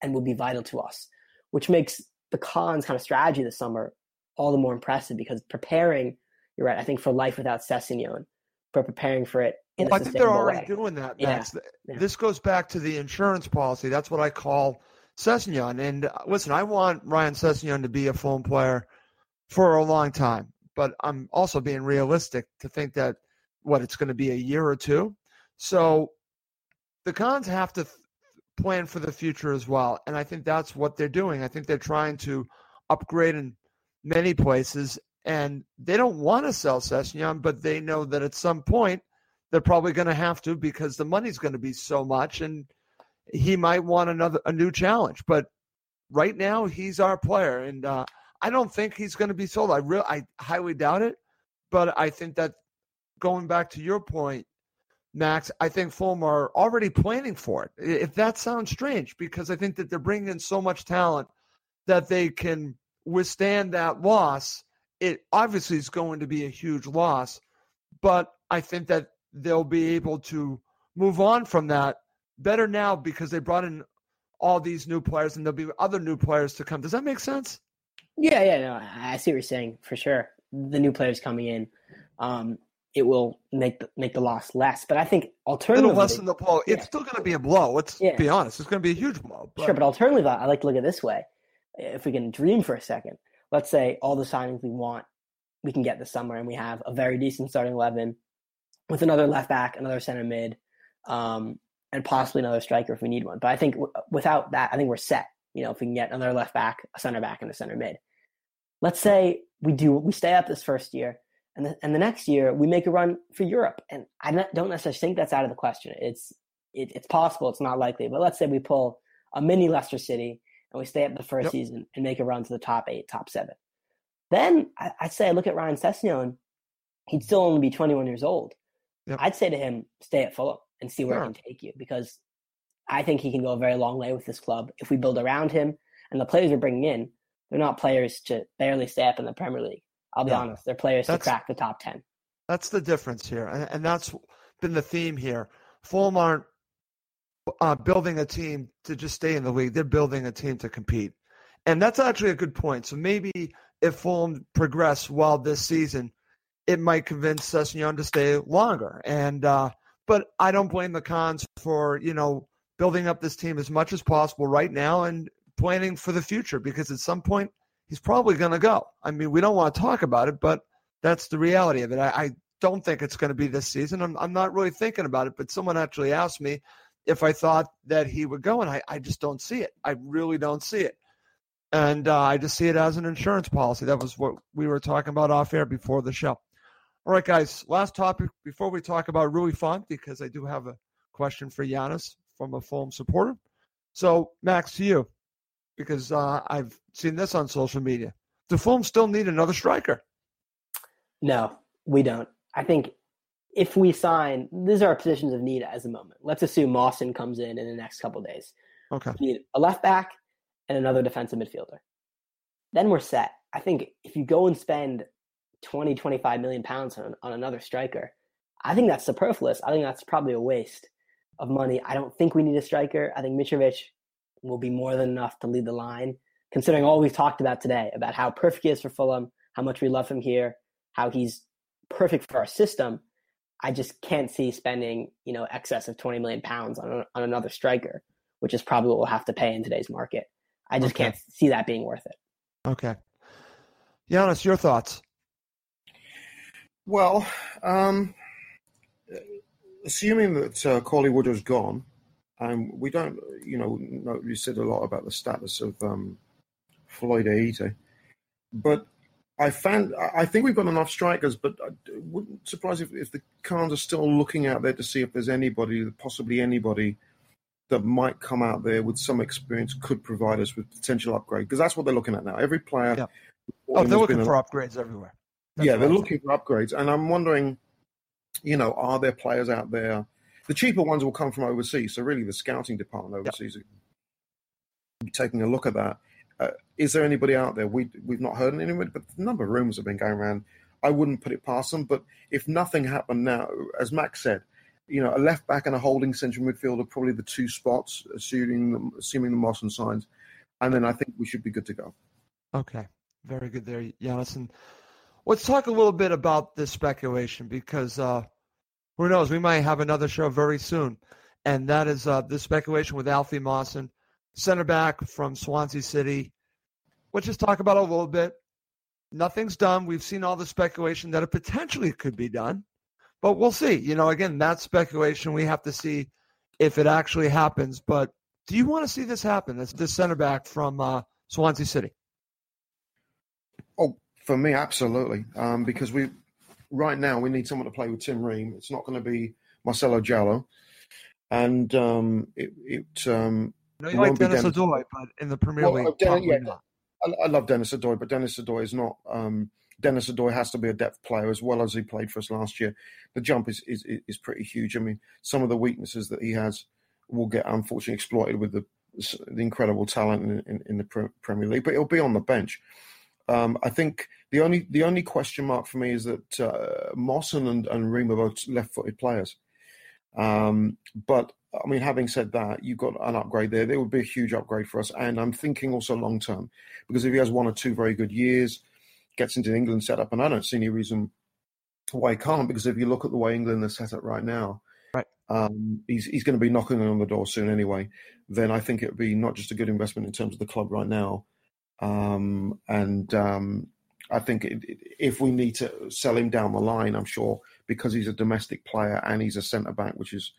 and will be vital to us, which makes the Khans kind of strategy this summer all the more impressive because preparing, you're right, I think for life without Sessegnon, but preparing for it well, I think they're already way. doing that. Yeah. This goes back to the insurance policy. That's what I call Sessegnon. And uh, listen, I want Ryan Sessegnon to be a Fulham player for a long time, but I'm also being realistic to think that what it's going to be a year or two. So the Khans have to plan for the future as well, and I think that's what they're doing. I think they're trying to upgrade in many places, and they don't want to sell Sessegnon, but they know that at some point they're probably going to have to because the money's going to be so much, and he might want another a new challenge. But right now, he's our player, and uh, I don't think he's going to be sold. I real I highly doubt it, but I think that going back to your point, Max, I think Fulham are already planning for it. If that sounds strange, because I think that they're bringing in so much talent that they can withstand that loss. It obviously is going to be a huge loss, but I think that they'll be able to move on from that better now because they brought in all these new players and there'll be other new players to come. Does that make sense? Yeah, yeah, no, I see what you're saying for sure. The new players coming in, um, it will make the, make the loss less. But I think alternatively, less than the blow. Yeah. It's still going to be a blow. Let's yeah. be honest. It's going to be a huge blow. But. Sure, but alternatively, I like to look at it this way. If we can dream for a second, let's say all the signings we want, we can get this summer, and we have a very decent starting eleven with another left back, another center mid, um, and possibly another striker if we need one. But I think w- without that, I think we're set. You know, if we can get another left back, a center back, and a center mid. Let's say we do we stay up this first year, and the, and the next year we make a run for Europe. And I don't necessarily think that's out of the question. It's it, it's possible, it's not likely. But let's say we pull a mini Leicester City and we stay up the first yep. season and make a run to the top eight, top seven. Then I, would say I look at Ryan Sessegnon, he'd still only be 21 years old. Yep. I'd say to him, stay at Fulham and see where sure. it can take you because I think he can go a very long way with this club if we build around him. And the players we're bringing in, they're not players to barely stay up in the Premier League. I'll be honest, they're players that's, to crack the top 10. That's the difference here. And, and that's been the theme here. Fulham aren't uh, building a team to just stay in the league, they're building a team to compete. And that's actually a good point. So maybe if Fulham progress well this season, it might convince Sessegnon to stay longer. And uh, but I don't blame the Khans for, you know, building up this team as much as possible right now and planning for the future because at some point he's probably going to go. I mean, we don't want to talk about it, but that's the reality of it. I, I don't think it's going to be this season. I'm, I'm not really thinking about it, but someone actually asked me if I thought that he would go, and I, I just don't see it. I really don't see it. And uh, I just see it as an insurance policy. That was what we were talking about off air before the show. All right, guys. Last topic before we talk about Rui Fonte, because I do have a question for Giannis from a Fulham supporter. So, Max, to you, because uh, I've seen this on social media. Do Fulham still need another striker? No, we don't. I think if we sign, these are our positions of need as a moment. Let's assume Mawson comes in in the next couple days. Okay. We need a left back and another defensive midfielder. Then we're set. I think if you go and spend 20, 25 million pounds on, on another striker. I think that's superfluous. I think that's probably a waste of money. I don't think we need a striker. I think Mitrovic will be more than enough to lead the line, considering all we've talked about today about how perfect he is for Fulham, how much we love him here, how he's perfect for our system. I just can't see spending, you know, excess of 20 million pounds on, on another striker, which is probably what we'll have to pay in today's market. I just okay. can't see that being worth it. Okay. Giannis, your thoughts? Well, um, assuming that uh, Cauley Woodrow's gone, and we don't, you know, know, you said a lot about the status of um, Floyd Ayité, but I found I think we've got enough strikers, but I wouldn't surprise if, if the Khans are still looking out there to see if there's anybody, possibly anybody, that might come out there with some experience could provide us with potential upgrade because that's what they're looking at now. Every player. Yeah. Oh, they're looking for upgrades everywhere. That's yeah, they're looking for upgrades, and I'm wondering, you know, are there players out there? The cheaper ones will come from overseas, so really the scouting department overseas yep. are taking a look at that. Uh, is there anybody out there? We we've not heard anybody, but the number of rumors have been going around. I wouldn't put it past them, but if nothing happened now, as Max said, you know, a left back and a holding central midfield are probably the two spots, assuming the, assuming the Mawson signs, and then I think we should be good to go. Okay, very good there, Giannis. And let's talk a little bit about this speculation because uh, who knows, we might have another show very soon, and that is uh, the speculation with Alfie Mawson, center back from Swansea City. Let's just talk about a little bit. Nothing's done. We've seen all the speculation that it potentially could be done. But we'll see. You know, again, that's speculation. We have to see if it actually happens. But do you want to see this happen? It's this center back from uh, Swansea City. Oh, for me, absolutely. Um, because we right now we need someone to play with Tim Ream. It's not going to be Marcelo Djaló, and um, it. it um, no, you like Denis Odoi, but in the Premier well, League, Denis, yeah, I, I, love Denis Odoi, but Denis Odoi is not. Um, Denis Odoi has to be a depth player as well as he played for us last year. The jump is, is is pretty huge. I mean, some of the weaknesses that he has will get unfortunately exploited with the the incredible talent in, in, in the Premier League, but he'll be on the bench. Um, I think the only the only question mark for me is that uh, Mawson and, and Ream are both left-footed players. Um, but I mean, having said that, you've got an upgrade there. There would be a huge upgrade for us, and I'm thinking also long term because if he has one or two very good years, gets into the England setup, and I don't see any reason why he can't. Because if you look at the way England is set up right now, right, um, he's he's going to be knocking on the door soon anyway. Then I think it would be not just a good investment in terms of the club right now, um, and um, I think it, it, if we need to sell him down the line, I'm sure because he's a domestic player and he's a centre back, which is,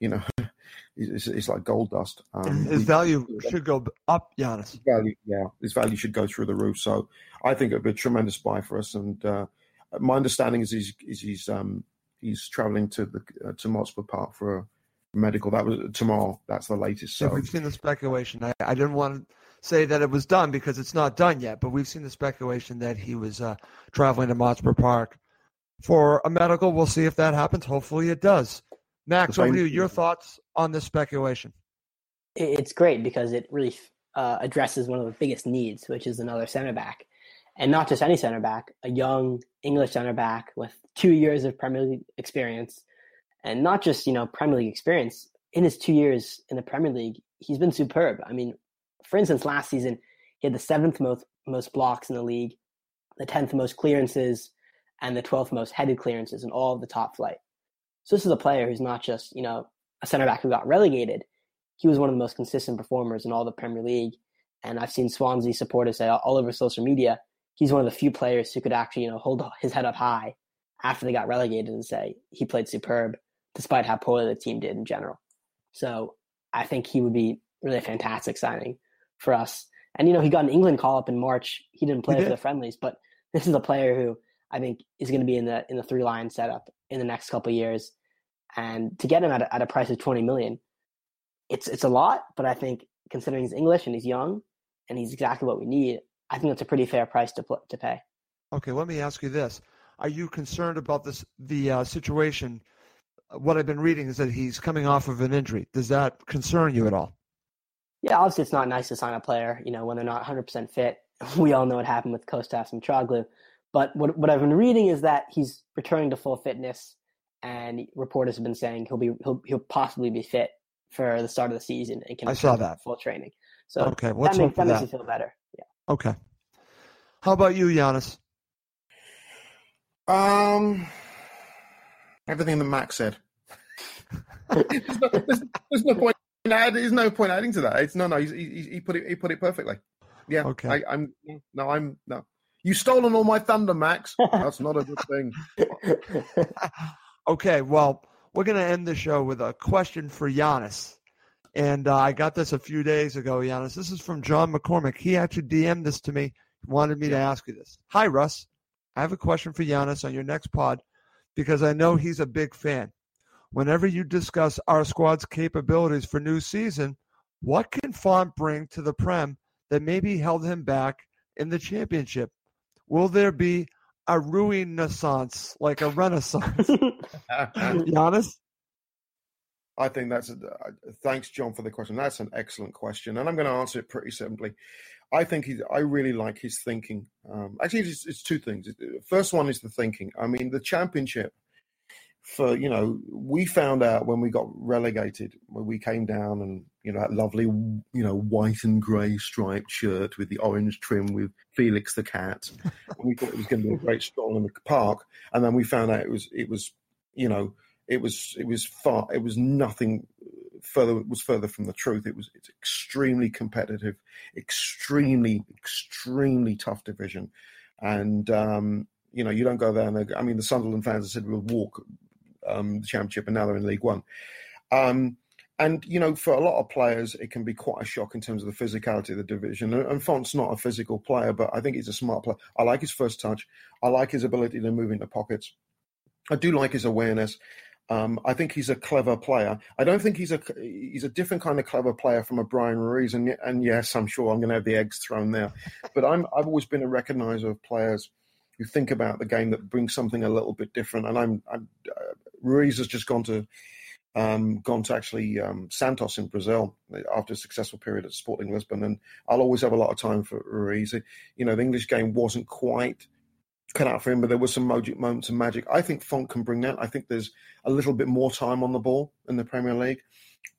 you know, it's, it's like gold dust. Um, his value should go up, Giannis. value, yeah, his value should go through the roof. So I think it'd be a tremendous buy for us. And uh, my understanding is he's is he's um, he's travelling to the uh, to Motspur Park for a medical. That was tomorrow. That's the latest. So yeah, we've seen the speculation. I, I didn't want to say that it was done because it's not done yet, but we've seen the speculation that he was uh, traveling to Motspur Park for a medical. We'll see if that happens. Hopefully, it does. Max, over to you. Your thoughts on this speculation? It's great because it really uh, addresses one of the biggest needs, which is another center back, and not just any center back, a young English center back with two years of Premier League experience, and not just you know Premier League experience. In his two years in the Premier League, he's been superb. I mean, for instance, last season he had the seventh most most blocks in the league, the tenth most clearances, and the twelfth most headed clearances in all of the top flight. So this is a player who's not just, you know, a center back who got relegated. He was one of the most consistent performers in all the Premier League. And I've seen Swansea supporters say all over social media, he's one of the few players who could actually, you know, hold his head up high after they got relegated and say he played superb, despite how poorly the team did in general. So I think he would be really a fantastic signing for us. And you know, he got an England call up in March. He didn't play he did. for the friendlies, but this is a player who I think is going to be in the in the three line setup in the next couple years. And to get him at a, at a price of 20 million, it's it's a lot, but I think considering he's English and he's young and he's exactly what we need, I think that's a pretty fair price to to pay. Okay, let me ask you this: Are you concerned about this the uh, situation? What I've been reading is that he's coming off of an injury. Does that concern you at all? Yeah, obviously it's not nice to sign a player, you know, when they're not 100% fit. We all know what happened with Kostas and Mitroglou. But what what I've been reading is that he's returning to full fitness, and reporters have been saying he'll be he'll he'll possibly be fit for the start of the season and can I saw that full training. So okay, let's that, makes, that, makes you feel better. Yeah. Okay. How about you, Giannis? Um, everything that Max said. there's, no, there's, there's, no point. There's no point adding to that. It's no, no. He, he, he put it. He put it perfectly. Yeah. Okay. I, I'm no. I'm no. You stolen all my thunder, Max. That's not a good thing. okay, well, we're going to end the show with a question for Giannis. And uh, I got this a few days ago, Giannis. This is from John McCormick. He actually DM'd this to me wanted me to ask you this. Hi, Russ. I have a question for Giannis on your next pod because I know he's a big fan. Whenever you discuss our squad's capabilities for new season, what can Fonte bring to the Prem that maybe held him back in the championship? Will there be a renaissance, like a renaissance? Giannis? I think that's a, uh, thanks, John, for the question. That's an excellent question, and I'm going to answer it pretty simply. I think he's. I really like his thinking. Um, actually, it's, it's two things. First one is the thinking. I mean, the championship. For you know, we found out when we got relegated when we came down, and you know that lovely, you know, white and grey striped shirt with the orange trim with Felix the cat. we thought it was going to be a great stroll in the park, and then we found out it was it was, you know, it was it was far it was nothing further it was further from the truth. It was it's extremely competitive, extremely extremely tough division, and um, you know you don't go there. And I mean the Sunderland fans said we'll walk um, the championship, and now they're in League One. Um, and you know, for a lot of players, it can be quite a shock in terms of the physicality of the division. And Fonte's not a physical player, but I think he's a smart player. I like his first touch. I like his ability to move into pockets. I do like his awareness. Um, I think he's a clever player. I don't think he's a he's a different kind of clever player from a Bryan Ruiz. And and yes, I'm sure I'm going to have the eggs thrown there. But I'm I've always been a recognizer of players who think about the game that bring something a little bit different. And I'm, I'm Ruiz has just gone to um, gone to actually um, Santos in Brazil after a successful period at Sporting Lisbon, and I'll always have a lot of time for Ruiz. You know, the English game wasn't quite cut out for him, but there were some magic moments of magic. I think Fonte can bring that. I think there's a little bit more time on the ball in the Premier League,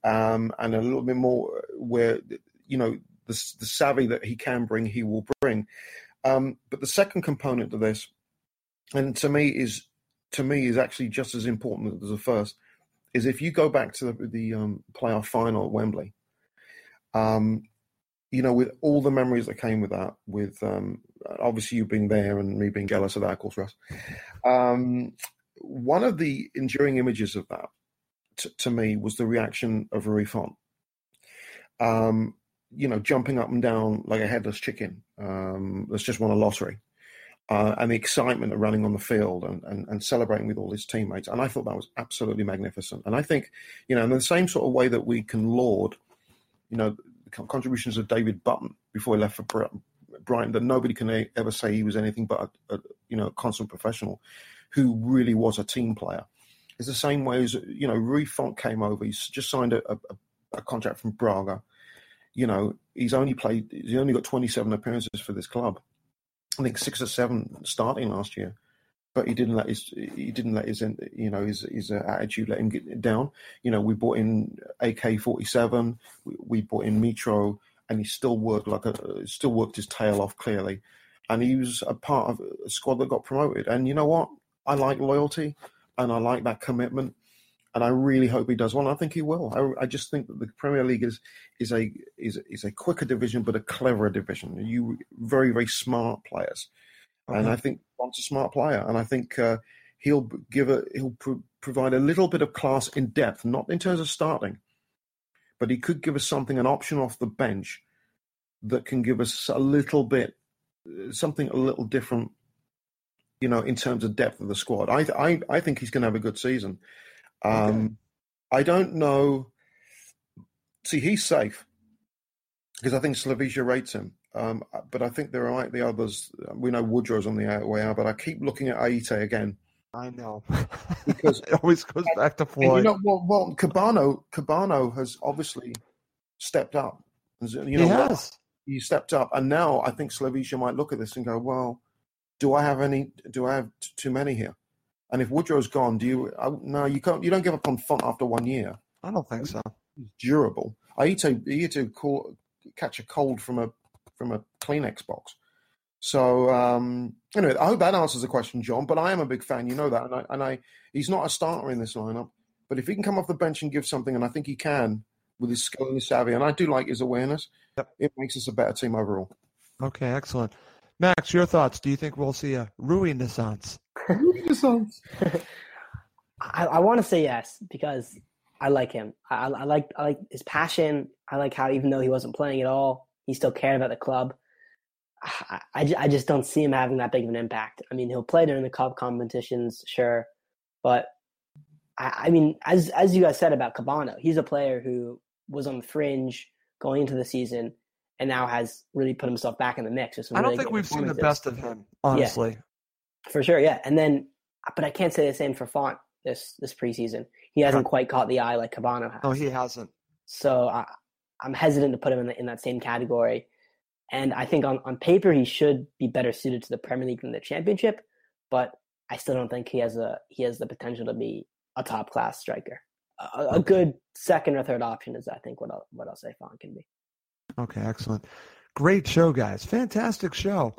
um, and a little bit more where you know the, the savvy that he can bring, he will bring. Um, but the second component to this, and to me is to me is actually just as important as the first, is if you go back to the, the um, playoff final at Wembley. Um, you know, with all the memories that came with that, with um, obviously you being there and me being jealous of that, of course, Russ. Um, one of the enduring images of that t- to me was the reaction of Rui Fonte. Um, you know, jumping up and down like a headless chicken um, that's just won a lottery. Uh, and the excitement of running on the field and, and, and, celebrating with all his teammates. And I thought that was absolutely magnificent. And I think, you know, in the same sort of way that we can laud, you know, contributions of David Button before he left for Brighton that nobody can ever say he was anything but a, a you know a constant professional who really was a team player. It's the same way as you know Rui Fonte came over. He's just signed a, a, a contract from Braga. You know he's only played. He's only got 27 appearances for this club. I think six or seven starting last year but he didn't let his he didn't let his you know his his uh, attitude let him get down. You know, we bought in AK forty seven, we bought in Mitro, and he still worked like a still worked his tail off clearly, and he was a part of a squad that got promoted. And you know what? I like loyalty, and I like that commitment, and I really hope he does well. I think he will. I, I just think that the Premier League is is a is is a quicker division, but a cleverer division. You very very smart players. And I think Fonte's a smart player, and I think uh, he'll give a he'll provide a little bit of class in depth, not in terms of starting, but he could give us something, an option off the bench that can give us a little bit uh, something a little different, you know, in terms of depth of the squad. I I I think he's going to have a good season. Um, okay. I don't know. See, he's safe because I think Slavisa rates him. Um, but I think there are the others. We know Woodrow's on the way out, but I keep looking at Ayité again. I know because it always goes back to Floyd. You know, well, well, Kebano, Kebano has obviously stepped up. You know, he has. He stepped up, and now I think Slavisa might look at this and go, "Well, do I have any? Do I have t- too many here?" And if Woodrow's gone, do you? I, no, you can't. You don't give up on Fonte after one year. I don't think so. He's durable. Ayité, Ayité call, catch a cold from a from a Kleenex box. So um, anyway, I hope that answers the question, John. But I am a big fan, you know that, and I, and I he's not a starter in this lineup, but if he can come off the bench and give something, and I think he can with his skill and his savvy, and I do like his awareness, yep. it makes us a better team overall. Okay, excellent. Max, your thoughts? Do you think we'll see a Rui Renaissance? Renaissance. I, I want to say yes because I like him. I, I like I like his passion. I like how even though he wasn't playing at all, he still cared about the club. I, I, I just don't see him having that big of an impact. I mean, he'll play during the cup competitions, sure, but I, I mean, as as you guys said about Kebano, he's a player who was on the fringe going into the season and now has really put himself back in the mix. I don't think we've seen the best of him, honestly. Yeah, for sure, yeah. And then, but I can't say the same for Fonte this this preseason. He hasn't quite caught the eye like Kebano has. No, he hasn't. So I, I'm hesitant to put him in, the, in that same category. And I think on, on paper he should be better suited to the Premier League than the Championship, but I still don't think he has a he has the potential to be a top class striker. A, a good second or third option is I think what I'll, what I'll say Fonte can be. Okay, excellent. Great show, guys. Fantastic show.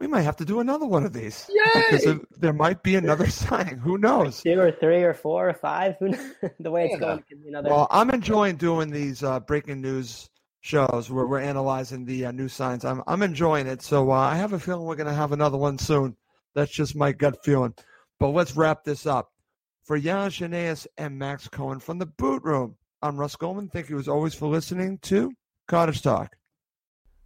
We might have to do another one of these. Yeah. There might be another signing. Who knows? Two or three or four or five. Who knows? the way it's yeah. going another. Well, I'm enjoying doing these uh, breaking news shows where we're analyzing the uh, new signs. I'm I'm enjoying it. So uh, I have a feeling we're going to have another one soon. That's just my gut feeling. But let's wrap this up. For Jan Janaeus and Max Cohen from the Boot Room, I'm Russ Goldman. Thank you as always for listening to Cottage Talk.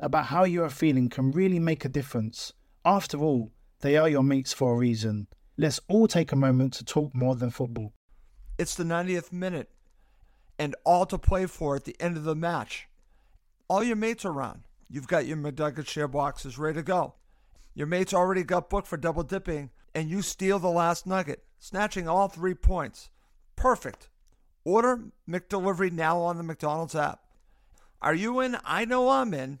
about how you are feeling can really make a difference. After all, they are your mates for a reason. Let's all take a moment to talk more than football. It's the 90th minute, and all to play for at the end of the match. All your mates are around. You've got your McNugget share boxes ready to go. Your mates already got booked for double dipping, and you steal the last nugget, snatching all three points. Perfect. Order McDelivery now on the McDonald's app. Are you in? I know I'm in